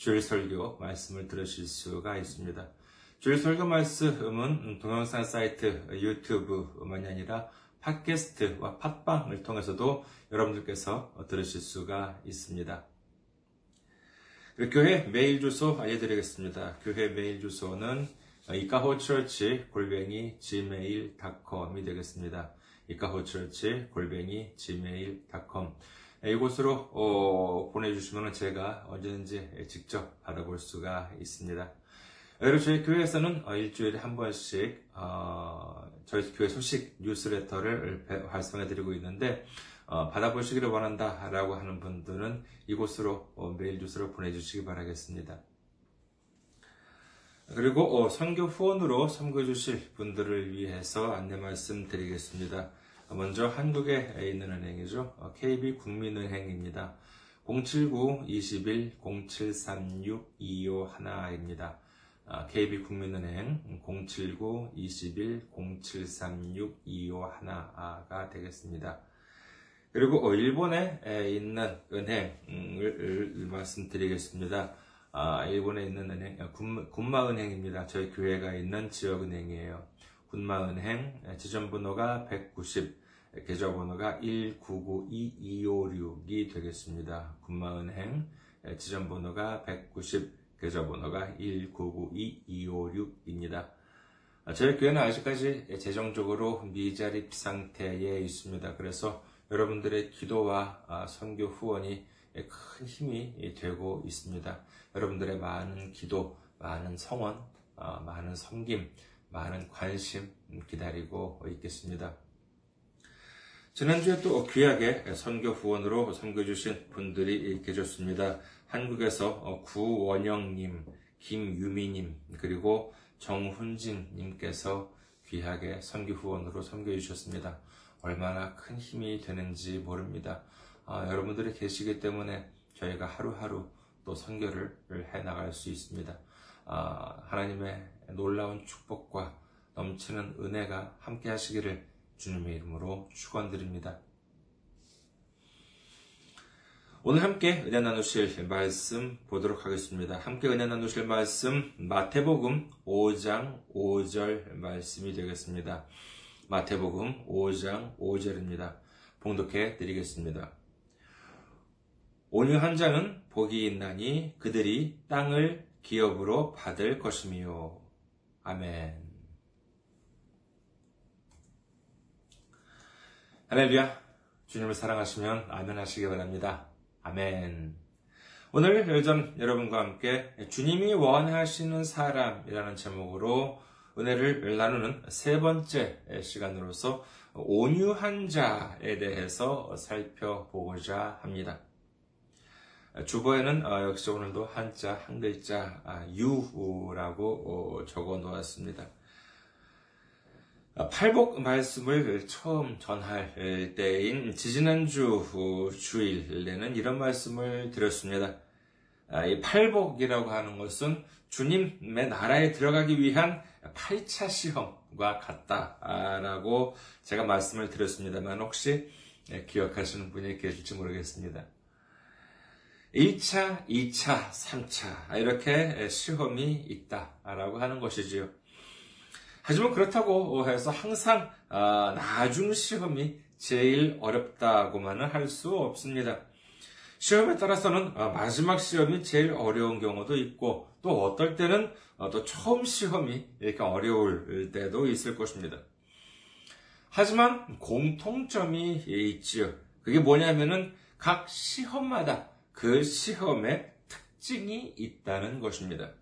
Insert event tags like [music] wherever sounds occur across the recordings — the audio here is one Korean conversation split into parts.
주일 설교 말씀을 들으실 수가 있습니다. 주일 설교 말씀은 동영상 사이트 유튜브만이 아니라 팟캐스트와 팟빵을 통해서도 여러분들께서 들으실 수가 있습니다. 교회 메일 주소 알려드리겠습니다. 교회 메일 주소는 이카호처치 골뱅이 gmail.com이 되겠습니다. 이카호처치 골뱅이 gmail.com 이곳으로 어, 보내주시면 제가 언제든지 직접 받아볼 수가 있습니다. 그리고 저희 교회에서는 어, 일주일에 한 번씩 어, 저희 교회 소식 뉴스레터를 발송해 드리고 있는데 어, 받아보시기를 원한다라고 하는 분들은 이곳으로 어, 메일 주소로 보내주시기 바라겠습니다. 그리고 어, 선교 후원으로 섬겨주실 분들을 위해서 안내 말씀 드리겠습니다. 먼저 한국에 있는 은행이죠. KB 국민은행입니다. 079-21-0736-251입니다. KB 국민은행 079-21-0736-251가 되겠습니다. 그리고 일본에 있는 은행을 말씀드리겠습니다. 일본에 있는 은행, 군마은행입니다. 저희 교회가 있는 지역은행이에요. 군마은행 지점번호가 190, 계좌번호가 1992256이 되겠습니다. 군마은행 지점번호가 190, 계좌번호가 1992256입니다. 저희 교회는 아직까지 재정적으로 미자립 상태에 있습니다. 그래서 여러분들의 기도와 선교 후원이 큰 힘이 되고 있습니다. 여러분들의 많은 기도, 많은 성원, 많은 섬김, 많은 관심 기다리고 있겠습니다. 지난주에 또 귀하게 선교 후원으로 섬겨주신 분들이 계셨습니다. 한국에서 구원영님, 김유미님, 그리고 정훈진님께서 귀하게 선교 후원으로 섬겨주셨습니다. 얼마나 큰 힘이 되는지 모릅니다. 아, 여러분들이 계시기 때문에 저희가 하루하루 또 선교를 해 나갈 수 있습니다. 아, 하나님의 놀라운 축복과 넘치는 은혜가 함께 하시기를 주님의 이름으로 축원드립니다. 오늘 함께 은혜 나누실 말씀 보도록 하겠습니다. 함께 은혜 나누실 말씀 마태복음 5장 5절 말씀이 되겠습니다. 마태복음 5장 5절입니다. 봉독해 드리겠습니다. 온유한 자는 복이 있나니 그들이 땅을 기업으로 받을 것이며 아멘. 할렐루야. 주님을 사랑하시면 아멘 하시기 바랍니다. 아멘. 오늘 요즘 여러분과 함께 주님이 원하시는 사람이라는 제목으로 은혜를 나누는 세 번째 시간으로서 온유한 자에 대해서 살펴보고자 합니다. 주보에는 역시 오늘도 한자, 한 글자, 유라고 적어 놓았습니다. 팔복 말씀을 처음 전할 때인 지지난주 주일에는 이런 말씀을 드렸습니다. 이 팔복이라고 하는 것은 주님의 나라에 들어가기 위한 8차 시험과 같다라고 제가 말씀을 드렸습니다만 혹시 기억하시는 분이 계실지 모르겠습니다. 1차, 2차, 3차 이렇게 시험이 있다라고 하는 것이지요. 하지만 그렇다고 해서 항상 나중 시험이 제일 어렵다고만은 할 수 없습니다. 시험에 따라서는 마지막 시험이 제일 어려운 경우도 있고 또 어떨 때는 또 처음 시험이 이렇게 어려울 때도 있을 것입니다. 하지만 공통점이 있지요. 그게 뭐냐면은 각 시험마다 그 시험의 특징이 있다는 것입니다.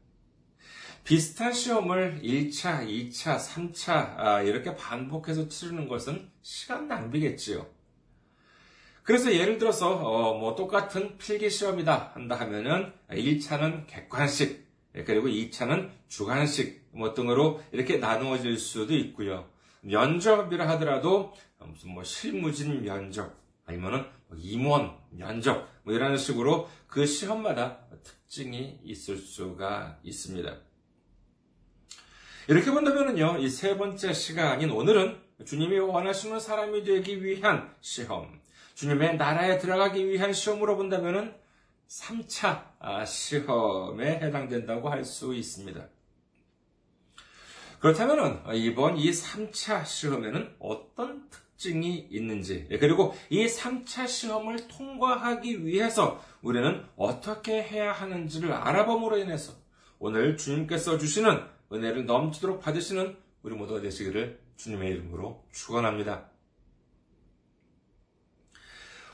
비슷한 시험을 1차, 2차, 3차 이렇게 반복해서 치르는 것은 시간 낭비겠지요. 그래서 예를 들어서 어, 뭐 똑같은 필기 시험이다 한다 하면은 1차는 객관식 그리고 2차는 주관식 뭐 등으로 이렇게 나누어질 수도 있고요. 면접이라 하더라도 무슨 뭐 실무진 면접 아니면은 뭐 임원 면접 뭐 이런 식으로 그 시험마다 특징이 있을 수가 있습니다. 이렇게 본다면요, 이 세 번째 시간인 오늘은 주님이 원하시는 사람이 되기 위한 시험, 주님의 나라에 들어가기 위한 시험으로 본다면은 3차 아, 시험에 해당된다고 할 수 있습니다. 그렇다면 이번 이 3차 시험에는 어떤 특징 이 있는지, 그리고 이 3차 시험을 통과하기 위해서 우리는 어떻게 해야 하는지를 알아봄으로 인해서 오늘 주님께서 주시는 은혜를 넘치도록 받으시는 우리 모두가 되시기를 주님의 이름으로 축원합니다.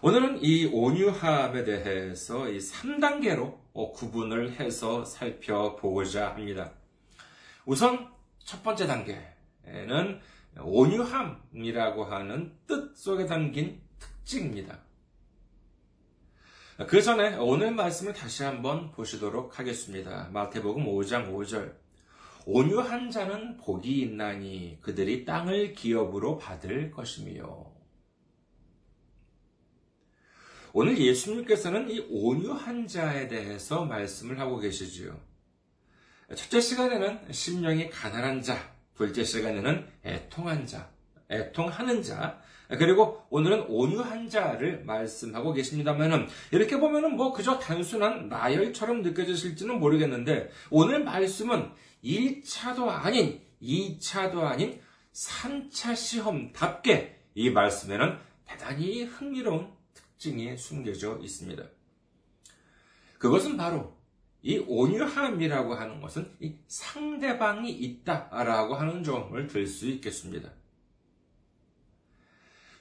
오늘은 이 온유함에 대해서 이 3단계로 구분을 해서 살펴보고자 합니다. 우선 첫 번째 단계는 온유함이라고 하는 뜻 속에 담긴 특징입니다. 그 전에 오늘 말씀을 다시 한번 보시도록 하겠습니다. 마태복음 5장 5절. 온유한 자는 복이 있나니 그들이 땅을 기업으로 받을 것이며. 오늘 예수님께서는 이 온유한 자에 대해서 말씀을 하고 계시지요. 첫째 시간에는 심령이 가난한 자, 둘째 시간에는 애통한 자, 애통하는 자, 그리고 오늘은 온유한 자를 말씀하고 계십니다만은 이렇게 보면은 뭐 그저 단순한 나열처럼 느껴지실지는 모르겠는데 오늘 말씀은 1차도 아닌 2차도 아닌 3차 시험답게 이 말씀에는 대단히 흥미로운 특징이 숨겨져 있습니다. 그것은 바로 이 온유함이라고 하는 것은 이 상대방이 있다라고 하는 점을 들 수 있겠습니다.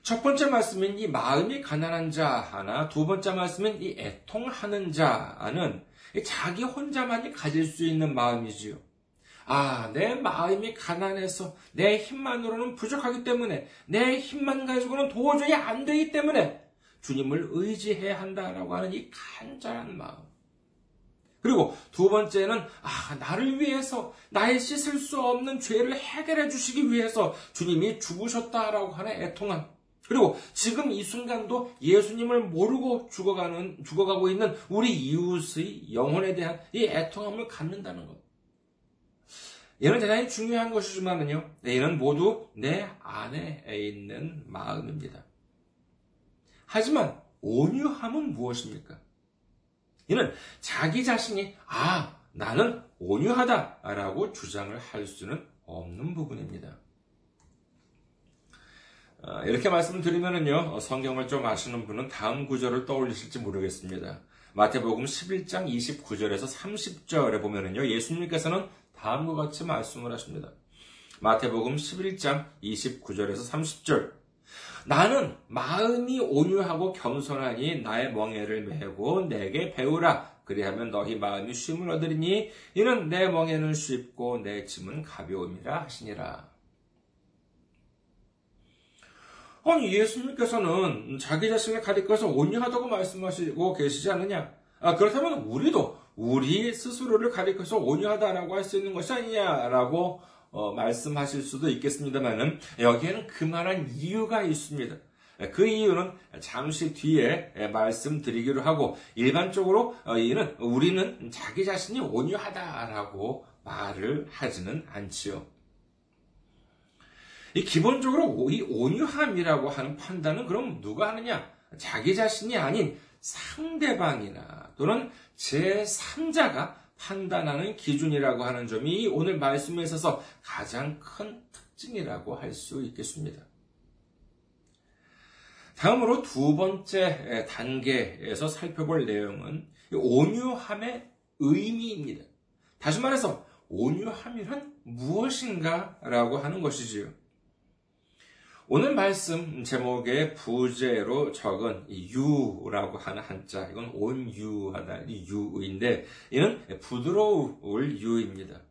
첫 번째 말씀인 이 마음이 가난한 자 하나, 두 번째 말씀인 이 애통하는 자는 자기 혼자만이 가질 수 있는 마음이지요. 아, 내 마음이 가난해서 내 힘만으로는 부족하기 때문에 내 힘만 가지고는 도저히 안 되기 때문에 주님을 의지해야 한다라고 하는 이 간절한 마음. 그리고 두 번째는 아, 나를 위해서 나의 씻을 수 없는 죄를 해결해 주시기 위해서 주님이 죽으셨다라고 하는 애통함. 그리고 지금 이 순간도 예수님을 모르고 죽어가는, 죽어가고 있는 우리 이웃의 영혼에 대한 이 애통함을 갖는다는 것. 이는 대단히 중요한 것이지만은요, 이는 모두 내 안에 있는 마음입니다. 하지만 온유함은 무엇입니까? 이는 자기 자신이, 아, 나는 온유하다라고 주장을 할 수는 없는 부분입니다. 어, 이렇게 말씀드리면은요, 성경을 좀 아시는 분은 다음 구절을 떠올리실지 모르겠습니다. 마태복음 11장 29절에서 30절에 보면은요, 예수님께서는 다음과 같이 말씀을 하십니다. 마태복음 11장 29절에서 30절. 나는 마음이 온유하고 겸손하니 나의 멍에를 메고 내게 배우라. 그리하면 너희 마음이 쉼을 얻으리니 이는 내 멍에는 쉽고 내 짐은 가벼움이라 하시니라. 아니, 예수님께서는 자기 자신을 가리켜서 온유하다고 말씀하시고 계시지 않느냐? 아, 그렇다면 우리도 우리 스스로를 가리켜서 온유하다라고 할 수 있는 것이 아니냐라고 어, 말씀하실 수도 있겠습니다만은 여기에는 그만한 이유가 있습니다. 그 이유는 잠시 뒤에 말씀드리기로 하고 일반적으로 어, 이는 우리는 자기 자신이 온유하다라고 말을 하지는 않지요. 이 기본적으로 이 온유함이라고 하는 판단은 그럼 누가 하느냐? 자기 자신이 아닌 상대방이나 또는 제3자가 판단하는 기준이라고 하는 점이 오늘 말씀에 있어서 가장 큰 특징이라고 할 수 있겠습니다. 다음으로 두 번째 단계에서 살펴볼 내용은 온유함의 의미입니다. 다시 말해서 온유함이란 무엇인가 라고 하는 것이지요. 오늘 말씀 제목의 부제로 적은 유라고 하는 한자, 이건 온유하다, 유인데, 이는 부드러울 유입니다.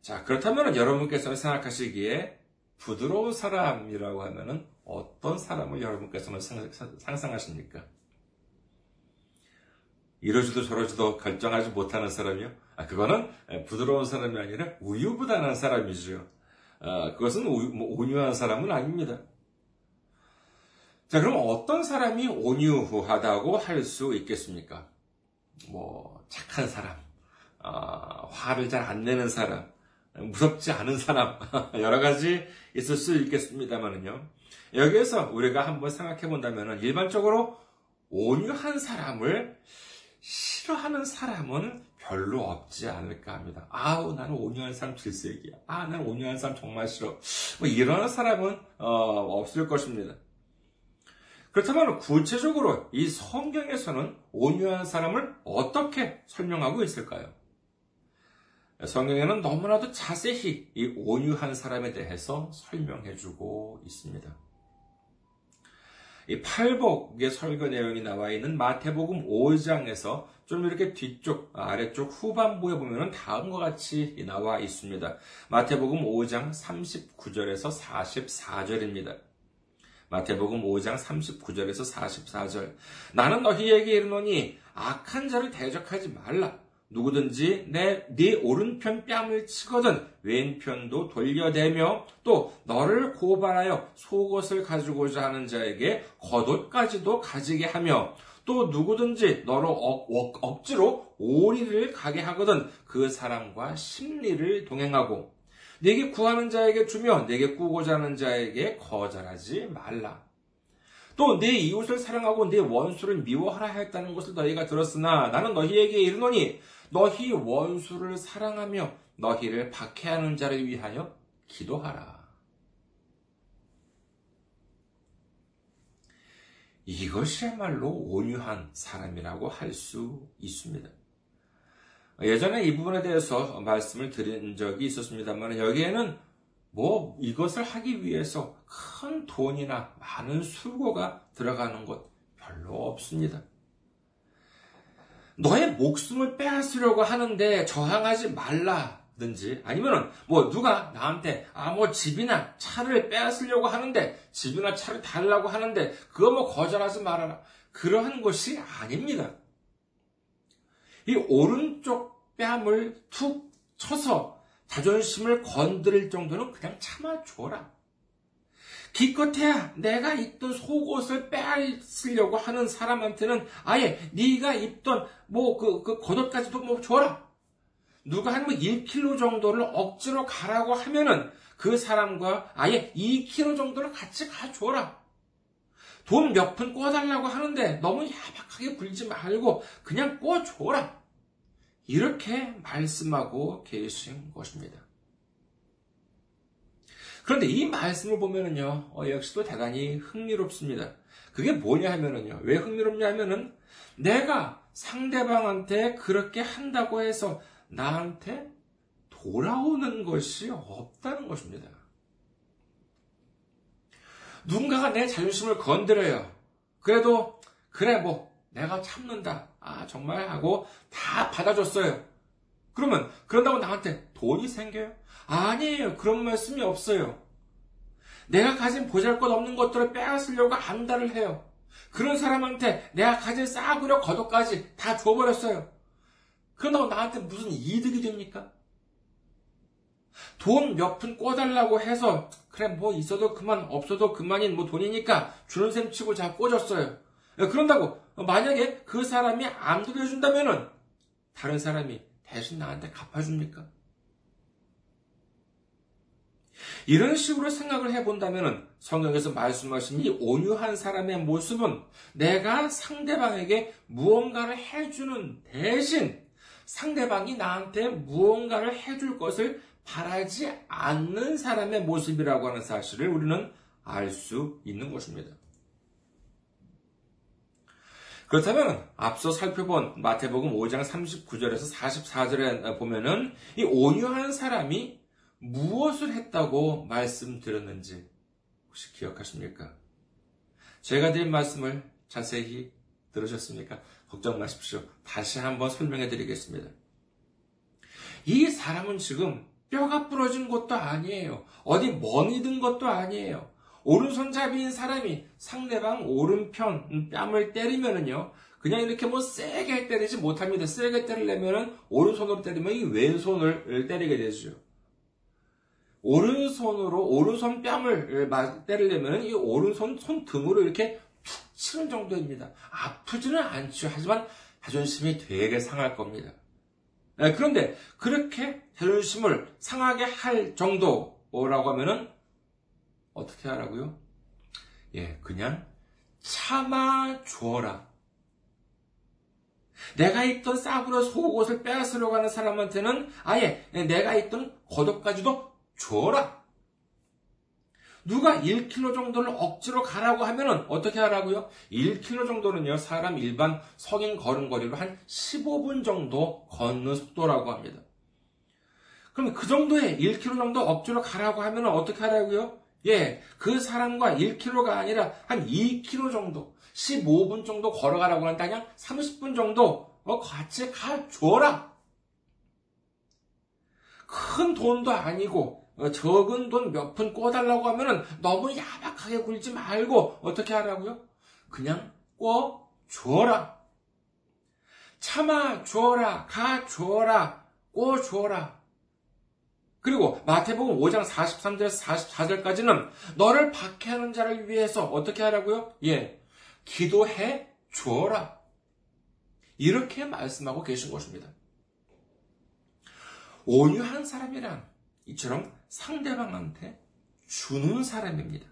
자, 그렇다면 여러분께서는 생각하시기에 부드러운 사람이라고 하면은 어떤 사람을 여러분께서는 상상하십니까? 이러지도 저러지도 결정하지 못하는 사람이요? 아, 그거는 부드러운 사람이 아니라 우유부단한 사람이죠. 아, 그것은 뭐 온유한 사람은 아닙니다. 자, 그럼 어떤 사람이 온유하다고 할 수 있겠습니까? 뭐, 착한 사람, 아, 화를 잘 안 내는 사람, 무섭지 않은 사람, [laughs] 여러 가지 있을 수 있겠습니다만은요. 여기에서 우리가 한번 생각해 본다면 일반적으로 온유한 사람을 싫어하는 사람은 별로 없지 않을까 합니다. 아우, 나는 온유한 사람 질색이야. 아, 나는 온유한 사람 정말 싫어. 뭐 이런 사람은 어, 없을 것입니다. 그렇다면 구체적으로 이 성경에서는 온유한 사람을 어떻게 설명하고 있을까요? 성경에는 너무나도 자세히 이 온유한 사람에 대해서 설명해주고 있습니다. 이 팔복의 설교 내용이 나와 있는 마태복음 5장에서 좀 이렇게 뒤쪽, 아래쪽 후반부에 보면 다음과 같이 나와 있습니다. 마태복음 5장 39절에서 44절입니다. 마태복음 5장 39절에서 44절. 나는 너희에게 이르노니 악한 자를 대적하지 말라. 누구든지 내, 네 오른편 뺨을 치거든 왼편도 돌려대며 또 너를 고발하여 속옷을 가지고자 하는 자에게 겉옷까지도 가지게 하며 또 누구든지 너로 억, 억, 억지로 오리를 가게 하거든 그 사람과 심리를 동행하고 내게 구하는 자에게 주며 내게 꾸고자 하는 자에게 거절하지 말라. 또내 이웃을 사랑하고 내 원수를 미워하라 했다는 것을 너희가 들었으나 나는 너희에게 이르노니 너희 원수를 사랑하며 너희를 박해하는 자를 위하여 기도하라. 이것이야말로 온유한 사람이라고 할 수 있습니다. 예전에 이 부분에 대해서 말씀을 드린 적이 있었습니다만 여기에는 뭐 이것을 하기 위해서 큰 돈이나 많은 수고가 들어가는 것 별로 없습니다. 너의 목숨을 빼앗으려고 하는데 저항하지 말라든지 아니면은 뭐 누가 나한테 아 뭐 집이나 차를 빼앗으려고 하는데 집이나 차를 달라고 하는데 그거 뭐 거절하지 말아라. 그러한 것이 아닙니다. 이 오른쪽 뺨을 툭 쳐서 자존심을 건드릴 정도는 그냥 참아줘라. 기껏해야 내가 입던 속옷을 빼앗으려고 하는 사람한테는 아예 네가 입던 뭐그 그 겉옷까지도 뭐 줘라. 누가 한 뭐 1kg 정도를 억지로 가라고 하면은 그 사람과 아예 2kg 정도를 같이 가줘라. 돈 몇 푼 꿔달라고 하는데 너무 야박하게 굴지 말고 그냥 꿔줘라. 이렇게 말씀하고 계신 것입니다. 그런데 이 말씀을 보면은요, 어, 역시도 대단히 흥미롭습니다. 그게 뭐냐 하면은요, 왜 흥미롭냐 하면은 내가 상대방한테 그렇게 한다고 해서 나한테 돌아오는 것이 없다는 것입니다. 누군가가 내 자존심을 건드려요. 그래도, 그래, 뭐, 내가 참는다. 아, 정말 하고 다 받아줬어요. 그러면 그런다고 나한테 돈이 생겨요? 아니에요. 그런 말씀이 없어요. 내가 가진 보잘 것 없는 것들을 빼앗으려고 안달을 해요. 그런 사람한테 내가 가진 싸구려 겉옷까지 다 줘버렸어요. 그런다고 나한테 무슨 이득이 됩니까? 돈 몇 푼 꿔달라고 해서 그래 뭐 있어도 그만 없어도 그만인 뭐 돈이니까 주는 셈 치고 자 꿔줬어요. 그런다고 만약에 그 사람이 안 돌려준다면은 다른 사람이 대신 나한테 갚아줍니까? 이런 식으로 생각을 해본다면 성경에서 말씀하신 이 온유한 사람의 모습은 내가 상대방에게 무언가를 해주는 대신 상대방이 나한테 무언가를 해줄 것을 바라지 않는 사람의 모습이라고 하는 사실을 우리는 알 수 있는 것입니다. 그렇다면 앞서 살펴본 마태복음 5장 39절에서 44절에 보면은 이 온유한 사람이 무엇을 했다고 말씀드렸는지 혹시 기억하십니까? 제가 드린 말씀을 자세히 들으셨습니까? 걱정 마십시오. 다시 한번 설명해 드리겠습니다. 이 사람은 지금 뼈가 부러진 것도 아니에요. 어디 멍이 든 것도 아니에요. 오른손잡이인 사람이 상대방 오른편 뺨을 때리면은요, 그냥 이렇게 뭐 세게 때리지 못합니다. 세게 때리려면은 오른손으로 때리면 이 왼손을 때리게 되죠. 오른손으로 오른손 뺨을 때리려면 이 오른손 손등으로 이렇게 툭 치는 정도입니다. 아프지는 않죠. 하지만 자존심이 되게 상할 겁니다. 네, 그런데 그렇게 자존심을 상하게 할 정도라고 하면은 어떻게 하라고요? 예, 그냥 참아 주어라. 내가 입던 싸구려 속옷을 빼앗으려고 하는 사람한테는 아예 내가 입던 겉옷까지도 줘라. 누가 1km 정도를 억지로 가라고 하면은 어떻게 하라고요? 1km 정도는요, 사람 일반 성인 걸음거리로 한 15분 정도 걷는 속도라고 합니다. 그럼 그 정도의 1km 정도 억지로 가라고 하면은 어떻게 하라고요? 예, 그 사람과 1km가 아니라 한 2km 정도, 15분 정도 걸어가라고 한다. 그냥 30분 정도 어, 같이 가줘라. 큰 돈도 아니고 어, 적은 돈 몇 푼 꿔달라고 하면은 너무 야박하게 굴지 말고 어떻게 하라고요? 그냥 꿔 줘라. 참아 줘라, 가 줘라, 꿔 줘라. 그리고 마태복음 5장 43절에서 44절까지는 너를 박해하는 자를 위해서 어떻게 하라고요? 예. 기도해 주어라. 이렇게 말씀하고 계신 것입니다. 온유한 사람이란 이처럼 상대방한테 주는 사람입니다.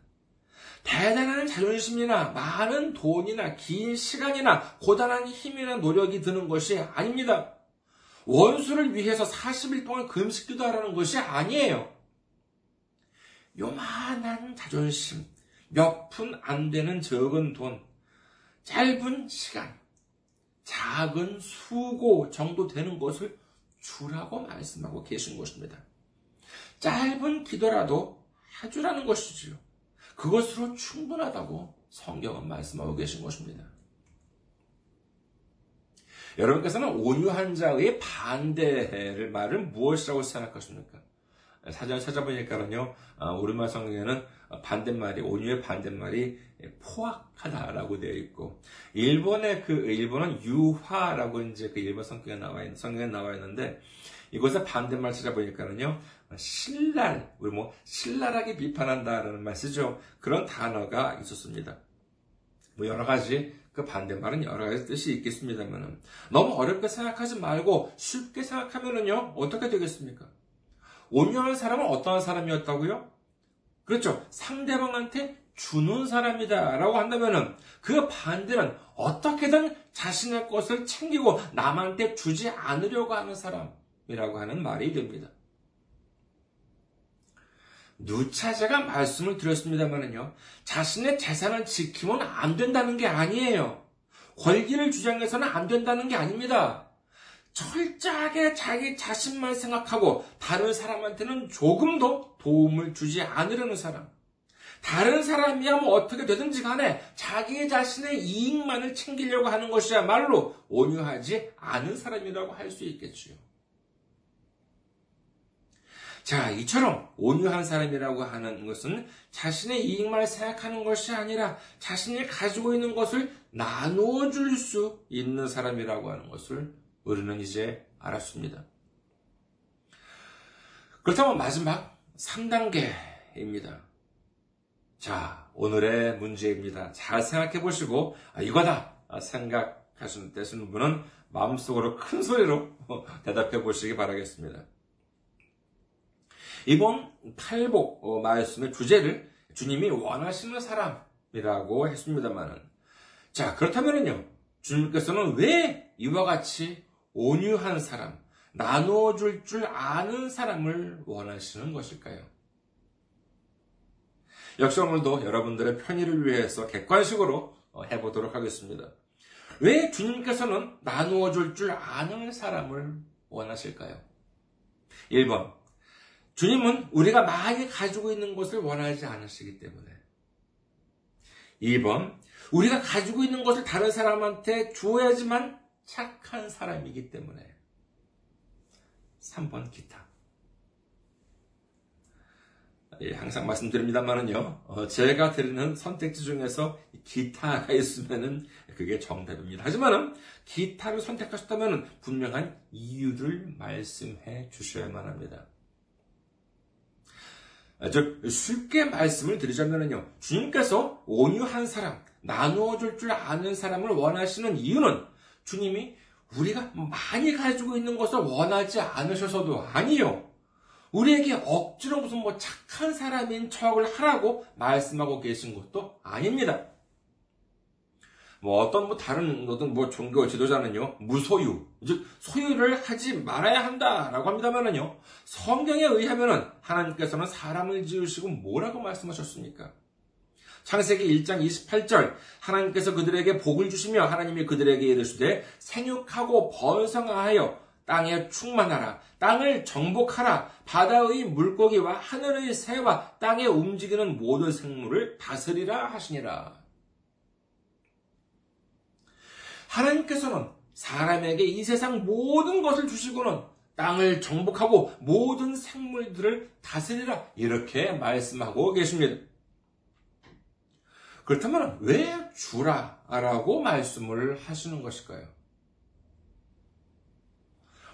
대단한 자존심이나 많은 돈이나 긴 시간이나 고단한 힘이나 노력이 드는 것이 아닙니다. 원수를 위해서 40일 동안 금식 기도 하라는 것이 아니에요. 요만한 자존심, 몇 푼 안 되는 적은 돈, 짧은 시간, 작은 수고 정도 되는 것을 주라고 말씀하고 계신 것입니다. 짧은 기도라도 해주라는 것이지요. 그것으로 충분하다고 성경은 말씀하고 계신 것입니다. 여러분께서는 온유한 자의 반대를 말은 무엇이라고 생각하십니까? 사전 찾아보니까는요, 우리말 아, 성경에는 반대말이, 온유의 반대말이 포악하다라고 되어 있고, 일본의 그, 일본은 유화라고 이제 그 일본 성경에 나와 있는, 성경에 나와 있는데, 이곳에 반대말 찾아보니까는요, 신랄, 우리 뭐, 신랄하게 비판한다라는 말 쓰죠. 그런 단어가 있었습니다. 뭐, 여러 가지, 그 반대말은 여러 가지 뜻이 있겠습니다만, 너무 어렵게 생각하지 말고 쉽게 생각하면은요, 어떻게 되겠습니까? 온유한 사람은 어떠한 사람이었다고요? 그렇죠. 상대방한테 주는 사람이다. 라고 한다면은 그 반대는 어떻게든 자신의 것을 챙기고 남한테 주지 않으려고 하는 사람이라고 하는 말이 됩니다. 누차 제가 말씀을 드렸습니다만은요, 자신의 재산을 지키면 안 된다는 게 아니에요. 권리를 주장해서는 안 된다는 게 아닙니다. 철저하게 자기 자신만 생각하고 다른 사람한테는 조금도 도움을 주지 않으려는 사람. 다른 사람이야 뭐 어떻게 되든지 간에 자기 자신의 이익만을 챙기려고 하는 것이야말로 온유하지 않은 사람이라고 할 수 있겠지요. 자, 이처럼 온유한 사람이라고 하는 것은 자신의 이익만 생각하는 것이 아니라 자신이 가지고 있는 것을 나누어 줄 수 있는 사람이라고 하는 것을 우리는 이제 알았습니다. 그렇다면 마지막 3단계입니다. 자, 오늘의 문제입니다. 잘 생각해 보시고, 아, 이거다! 생각하시는 되시는 분은 마음속으로 큰 소리로 [laughs] 대답해 보시기 바라겠습니다. 이번 팔복 어, 말씀의 주제를 주님이 원하시는 사람이라고 했습니다만은, 자, 그렇다면요, 주님께서는 왜 이와 같이 온유한 사람, 나누어 줄 줄 아는 사람을 원하시는 것일까요? 역시 오늘도 여러분들의 편의를 위해서 객관식으로 어, 해보도록 하겠습니다. 왜 주님께서는 나누어 줄 줄 아는 사람을 원하실까요? 1번. 주님은 우리가 많이 가지고 있는 것을 원하지 않으시기 때문에. 2번. 우리가 가지고 있는 것을 다른 사람한테 주어야지만 착한 사람이기 때문에 3번 기타. 예, 항상 말씀드립니다만은요, 어, 제가 드리는 선택지 중에서 기타가 있으면은 그게 정답입니다. 하지만은 기타를 선택하셨다면 분명한 이유를 말씀해 주셔야만 합니다. 아, 즉, 쉽게 말씀을 드리자면요. 주님께서 온유한 사람, 나누어 줄 줄 아는 사람을 원하시는 이유는 주님이 우리가 많이 가지고 있는 것을 원하지 않으셔서도 아니요. 우리에게 억지로 무슨 뭐 착한 사람인 척을 하라고 말씀하고 계신 것도 아닙니다. 뭐 어떤 뭐 다른 어떤 뭐 종교 지도자는요 무소유 즉 소유를 하지 말아야 한다라고 합니다만은요 성경에 의하면은 하나님께서는 사람을 지으시고 뭐라고 말씀하셨습니까? 창세기 1장 28절 하나님께서 그들에게 복을 주시며 하나님이 그들에게 이르시되 생육하고 번성하여 땅에 충만하라 땅을 정복하라 바다의 물고기와 하늘의 새와 땅에 움직이는 모든 생물을 다스리라 하시니라 하나님께서는 사람에게 이 세상 모든 것을 주시고는 땅을 정복하고 모든 생물들을 다스리라 이렇게 말씀하고 계십니다. 그렇다면 왜 주라라고 말씀을 하시는 것일까요?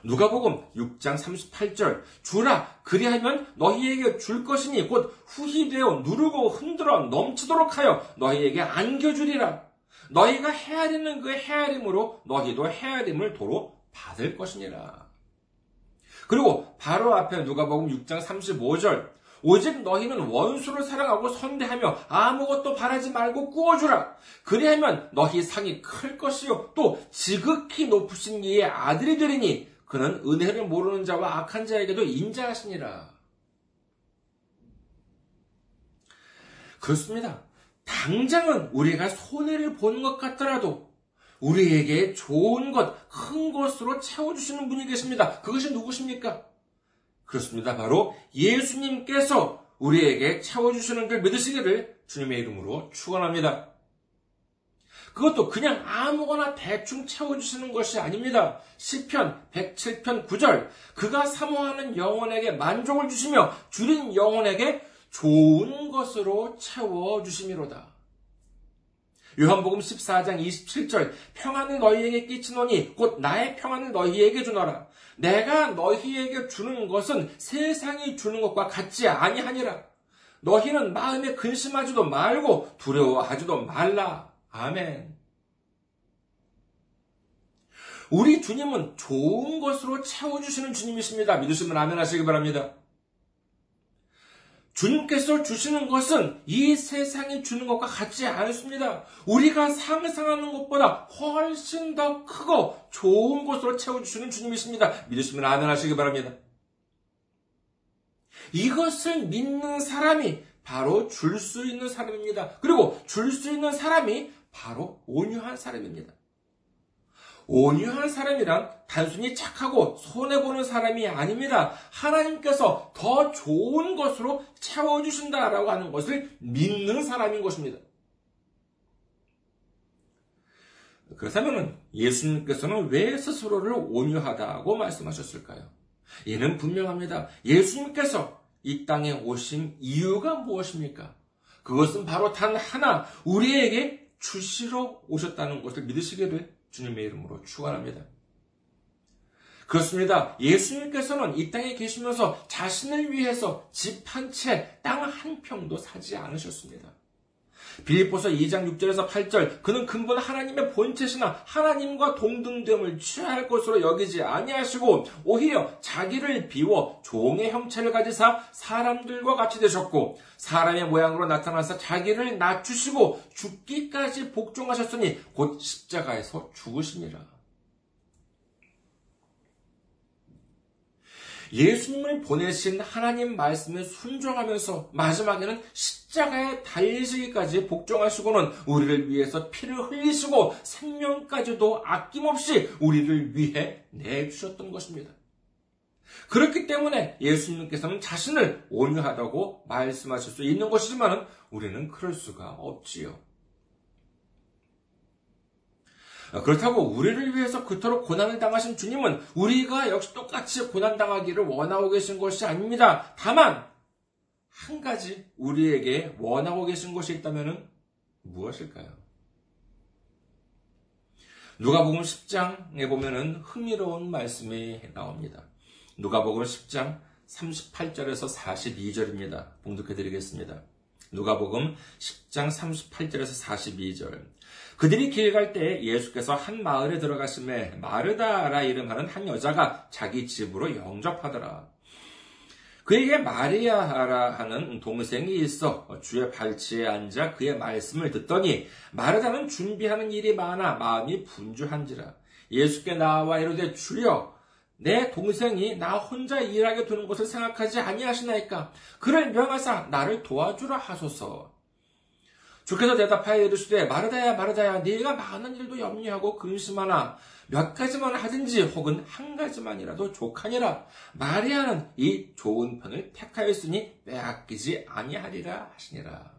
누가복음 6장 38절 주라 그리하면 너희에게 줄 것이니 곧 후히 되어 누르고 흔들어 넘치도록 하여 너희에게 안겨주리라 너희가 헤아리는 그 헤아림으로 너희도 헤아림을 도로 받을 것이니라. 그리고 바로 앞에 누가복음 6장 35절 오직 너희는 원수를 사랑하고 선대하며 아무것도 바라지 말고 꾸어주라. 그리하면 너희 상이 클 것이요 또 지극히 높으신 이의 아들이 되리니 그는 은혜를 모르는 자와 악한 자에게도 인자하시니라. 그렇습니다. 당장은 우리가 손해를 보는 것 같더라도 우리에게 좋은 것, 큰 것으로 채워주시는 분이 계십니다. 그것이 누구십니까? 그렇습니다. 바로 예수님께서 우리에게 채워주시는 걸 믿으시기를 주님의 이름으로 축원합니다. 그것도 그냥 아무거나 대충 채워주시는 것이 아닙니다. 10편 107편 9절 그가 사모하는 영혼에게 만족을 주시며 줄인 영혼에게 좋은 것으로 채워 주심이로다. 요한복음 14장 27절 평안을 너희에게 끼치노니 곧 나의 평안을 너희에게 주노라. 내가 너희에게 주는 것은 세상이 주는 것과 같지 아니하니라. 너희는 마음에 근심하지도 말고 두려워하지도 말라. 아멘. 우리 주님은 좋은 것으로 채워주시는 주님이십니다. 믿으시면 아멘 하시기 바랍니다. 주님께서 주시는 것은 이 세상이 주는 것과 같지 않습니다. 우리가 상상하는 것보다 훨씬 더 크고 좋은 것으로 채워주시는 주님이십니다. 믿으시면 아멘 하시기 바랍니다. 이것을 믿는 사람이 바로 줄 수 있는 사람입니다. 그리고 줄 수 있는 사람이 바로 온유한 사람입니다. 온유한 사람이란 단순히 착하고 손해보는 사람이 아닙니다. 하나님께서 더 좋은 것으로 채워주신다라고 하는 것을 믿는 사람인 것입니다. 그렇다면 예수님께서는 왜 스스로를 온유하다고 말씀하셨을까요? 이는 분명합니다. 예수님께서 이 땅에 오신 이유가 무엇입니까? 그것은 바로 단 하나, 우리에게 주시러 오셨다는 것을 믿으시기를 주님의 이름으로 축원합니다. 그렇습니다. 예수님께서는 이 땅에 계시면서 자신을 위해서 집 한 채, 땅 한 평도 사지 않으셨습니다. 빌립보서 2장 6절에서 8절 그는 근본 하나님의 본체시나 하나님과 동등됨을 취할 것으로 여기지 아니하시고 오히려 자기를 비워 종의 형체를 가지사 사람들과 같이 되셨고 사람의 모양으로 나타나서 자기를 낮추시고 죽기까지 복종하셨으니 곧 십자가에서 죽으십니다. 예수님을 보내신 하나님 말씀에 순종하면서 마지막에는 십자가에 달리시기까지 복종하시고는 우리를 위해서 피를 흘리시고 생명까지도 아낌없이 우리를 위해 내주셨던 것입니다. 그렇기 때문에 예수님께서는 자신을 온유하다고 말씀하실 수 있는 것이지만 우리는 그럴 수가 없지요. 아, 그렇다고 우리를 위해서 그토록 고난을 당하신 주님은 우리가 역시 똑같이 고난당하기를 원하고 계신 것이 아닙니다. 다만, 한 가지 우리에게 원하고 계신 것이 있다면 무엇일까요? 누가복음 10장에 보면은 흥미로운 말씀이 나옵니다. 누가복음 10장 38절에서 42절입니다. 봉독해 드리겠습니다. 누가복음 10장 38절에서 42절. 그들이 길 갈 때 예수께서 한 마을에 들어가심에 마르다라 이름하는 한 여자가 자기 집으로 영접하더라. 그에게 마리아라 하는 동생이 있어 주의 발치에 앉아 그의 말씀을 듣더니 마르다는 준비하는 일이 많아 마음이 분주한지라. 예수께 나와 이르되 주여 내 동생이 나 혼자 일하게 두는 것을 생각하지 아니하시나이까 그를 명하사 나를 도와주라 하소서. 주께서 대답하여 이르시되 마르다야 마르다야 네가 많은 일도 염려하고 근심하나 몇 가지만 하든지 혹은 한 가지만이라도 족하니라 마리아는 이 좋은 편을 택하였으니 빼앗기지 아니하리라 하시니라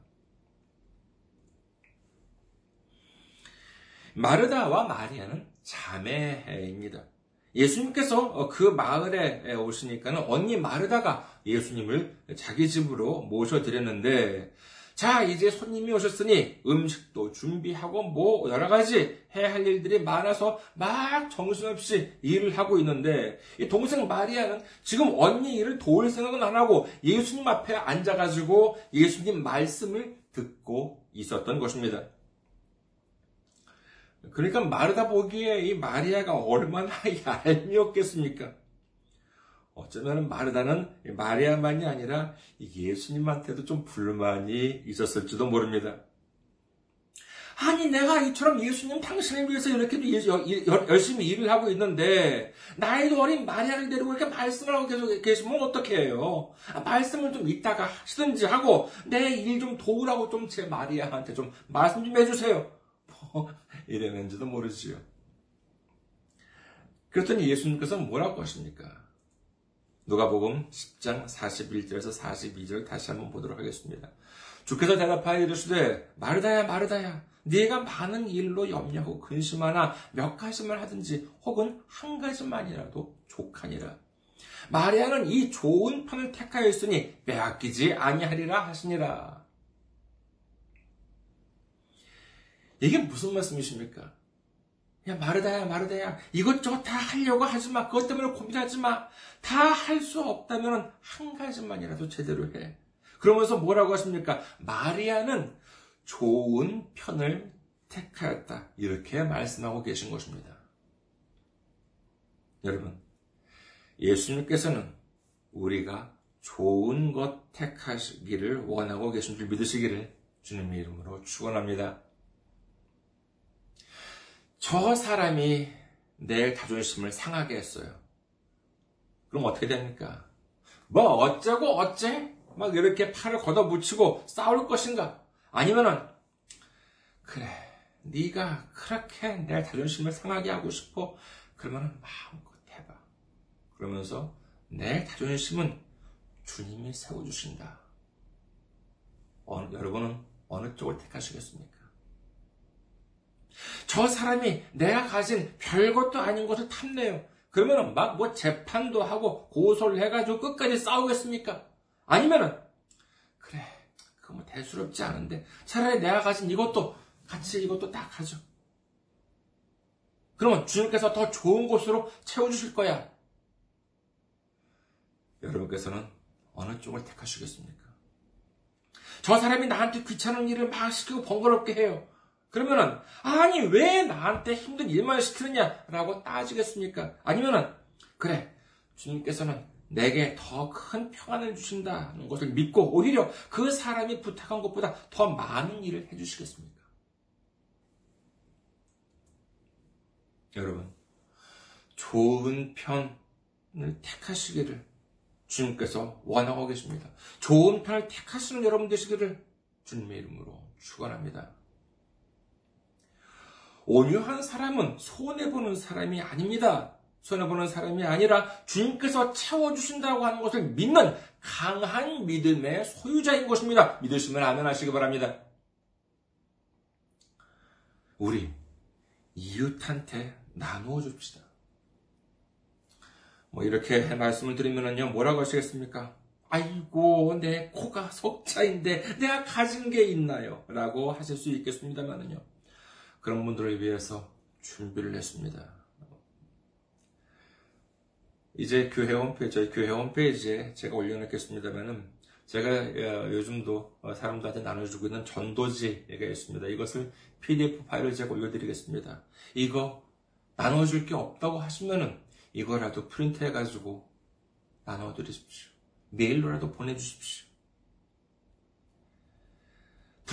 마르다와 마리아는 자매입니다. 예수님께서 그 마을에 오시니까는 언니 마르다가 예수님을 자기 집으로 모셔드렸는데 자, 이제 손님이 오셨으니 음식도 준비하고 뭐 여러 가지 해야 할 일들이 많아서 막 정신없이 일을 하고 있는데 이 동생 마리아는 지금 언니 일을 도울 생각은 안 하고 예수님 앞에 앉아가지고 예수님 말씀을 듣고 있었던 것입니다. 그러니까 마르다 보기에 이 마리아가 얼마나 [laughs] 얄미웠겠습니까? 어쩌면 마르다는 마리아만이 아니라 예수님한테도 좀 불만이 있었을지도 모릅니다. 아니, 내가 이처럼 예수님 당신을 위해서 이렇게 열심히 일을 하고 있는데, 나이도 어린 마리아를 데리고 이렇게 말씀을 하고 계속 계시면 어떻게 해요? 아, 말씀을 좀 이따가 하시든지 하고, 내 일 좀 도우라고 좀 제 마리아한테 좀 말씀 좀 해주세요. 뭐, [laughs] 이랬는지도 모르지요. 그랬더니 예수님께서 뭐라고 하십니까? 누가복음 10장 41절에서 42절 다시 한번 보도록 하겠습니다. 주께서 대답하여 이르시되 마르다야 마르다야 네가 많은 일로 염려하고 근심하나 몇 가지만 하든지 혹은 한 가지만이라도 족하니라. 마리아는 이 좋은 편을 택하였으니 빼앗기지 아니하리라 하시니라. 이게 무슨 말씀이십니까? 야, 마르다야, 마르다야. 이것저것 다 하려고 하지 마. 그것 때문에 고민하지 마. 다 할 수 없다면 한 가지만이라도 제대로 해. 그러면서 뭐라고 하십니까? 마리아는 좋은 편을 택하였다. 이렇게 말씀하고 계신 것입니다. 여러분, 예수님께서는 우리가 좋은 것 택하시기를 원하고 계신 줄 믿으시기를 주님의 이름으로 축원합니다. 저 사람이 내 자존심을 상하게 했어요. 그럼 어떻게 됩니까? 뭐 어쩌고 어째? 막 이렇게 팔을 걷어붙이고 싸울 것인가? 아니면은 그래 네가 그렇게 내 자존심을 상하게 하고 싶어 그러면 마음껏 해봐. 그러면서 내 자존심은 주님이 세워주신다. 어, 여러분은 어느 쪽을 택하시겠습니까? 저 사람이 내가 가진 별것도 아닌 것을 탐내요. 그러면은 막 뭐 재판도 하고 고소를 해가지고 끝까지 싸우겠습니까? 아니면은 그래 그거 뭐 대수롭지 않은데 차라리 내가 가진 이것도 같이 이것도 딱 하죠. 그러면 주님께서 더 좋은 곳으로 채워주실 거야. 여러분께서는 어느 쪽을 택하시겠습니까? 저 사람이 나한테 귀찮은 일을 막 시키고 번거롭게 해요. 그러면은 아니 왜 나한테 힘든 일만 시키느냐라고 따지겠습니까? 아니면은 그래 주님께서는 내게 더 큰 평안을 주신다는 것을 믿고 오히려 그 사람이 부탁한 것보다 더 많은 일을 해주시겠습니까? 여러분 좋은 편을 택하시기를 주님께서 원하고 계십니다. 좋은 편을 택하시는 여러분 되시기를 주님의 이름으로 축원합니다. 온유한 사람은 손해보는 사람이 아닙니다. 손해보는 사람이 아니라 주님께서 채워주신다고 하는 것을 믿는 강한 믿음의 소유자인 것입니다. 믿으시면 아멘 하시기 바랍니다. 우리 이웃한테 나누어 줍시다. 뭐 이렇게 말씀을 드리면요 뭐라고 하시겠습니까? 아이고, 내 코가 석자인데 내가 가진 게 있나요? 라고 하실 수 있겠습니다만은요. 그런 분들을 위해서 준비를 했습니다. 이제 교회 홈페이지, 교회 홈페이지에 제가 올려놓겠습니다만은 제가 어, 요즘도 어, 사람들한테 나눠주고 있는 전도지가 있습니다. 이것을 PDF 파일을 제가 올려드리겠습니다. 이거 나눠줄 게 없다고 하시면은 이거라도 프린트해가지고 나눠드리십시오. 메일로라도 보내주십시오.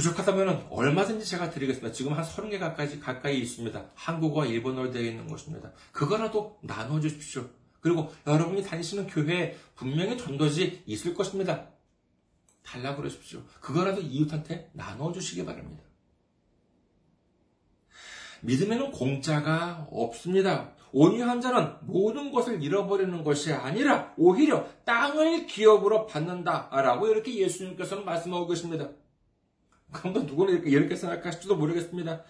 부족하다면 얼마든지 제가 드리겠습니다. 지금 한 30개 가까이, 가까이 있습니다. 한국어와 일본어로 되어 있는 것입니다. 그거라도 나눠주십시오. 그리고 여러분이 다니시는 교회에 분명히 전도지 있을 것입니다. 달라고 그러십시오. 그거라도 이웃한테 나눠주시기 바랍니다. 믿음에는 공짜가 없습니다. 온유한 자는 모든 것을 잃어버리는 것이 아니라 오히려 땅을 기업으로 받는다라고 이렇게 예수님께서는 말씀하고 계십니다. 그럼 또 누구는 이렇게, 이렇게 생각하실지도 모르겠습니다.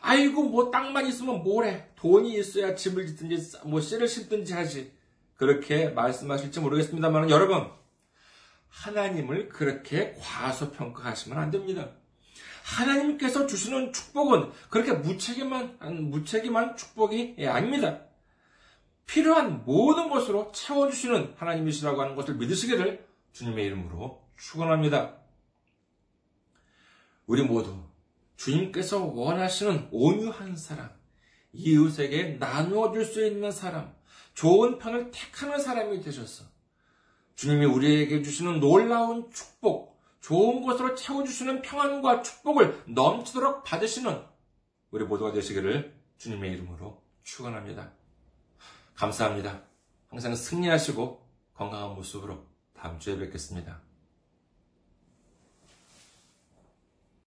아이고 뭐 땅만 있으면 뭐래 돈이 있어야 집을 짓든지 뭐 씨를 심든지 하지 그렇게 말씀하실지 모르겠습니다만 여러분 하나님을 그렇게 과소평가하시면 안 됩니다. 하나님께서 주시는 축복은 그렇게 무책임한, 무책임한 축복이 아닙니다. 필요한 모든 것으로 채워주시는 하나님이시라고 하는 것을 믿으시기를 주님의 이름으로 축원합니다. 우리 모두 주님께서 원하시는 온유한 사람, 이웃에게 나누어 줄 수 있는 사람, 좋은 편을 택하는 사람이 되셔서 주님이 우리에게 주시는 놀라운 축복, 좋은 것으로 채워주시는 평안과 축복을 넘치도록 받으시는 우리 모두가 되시기를 주님의 이름으로 축원합니다. 감사합니다. 항상 승리하시고 건강한 모습으로 다음 주에 뵙겠습니다.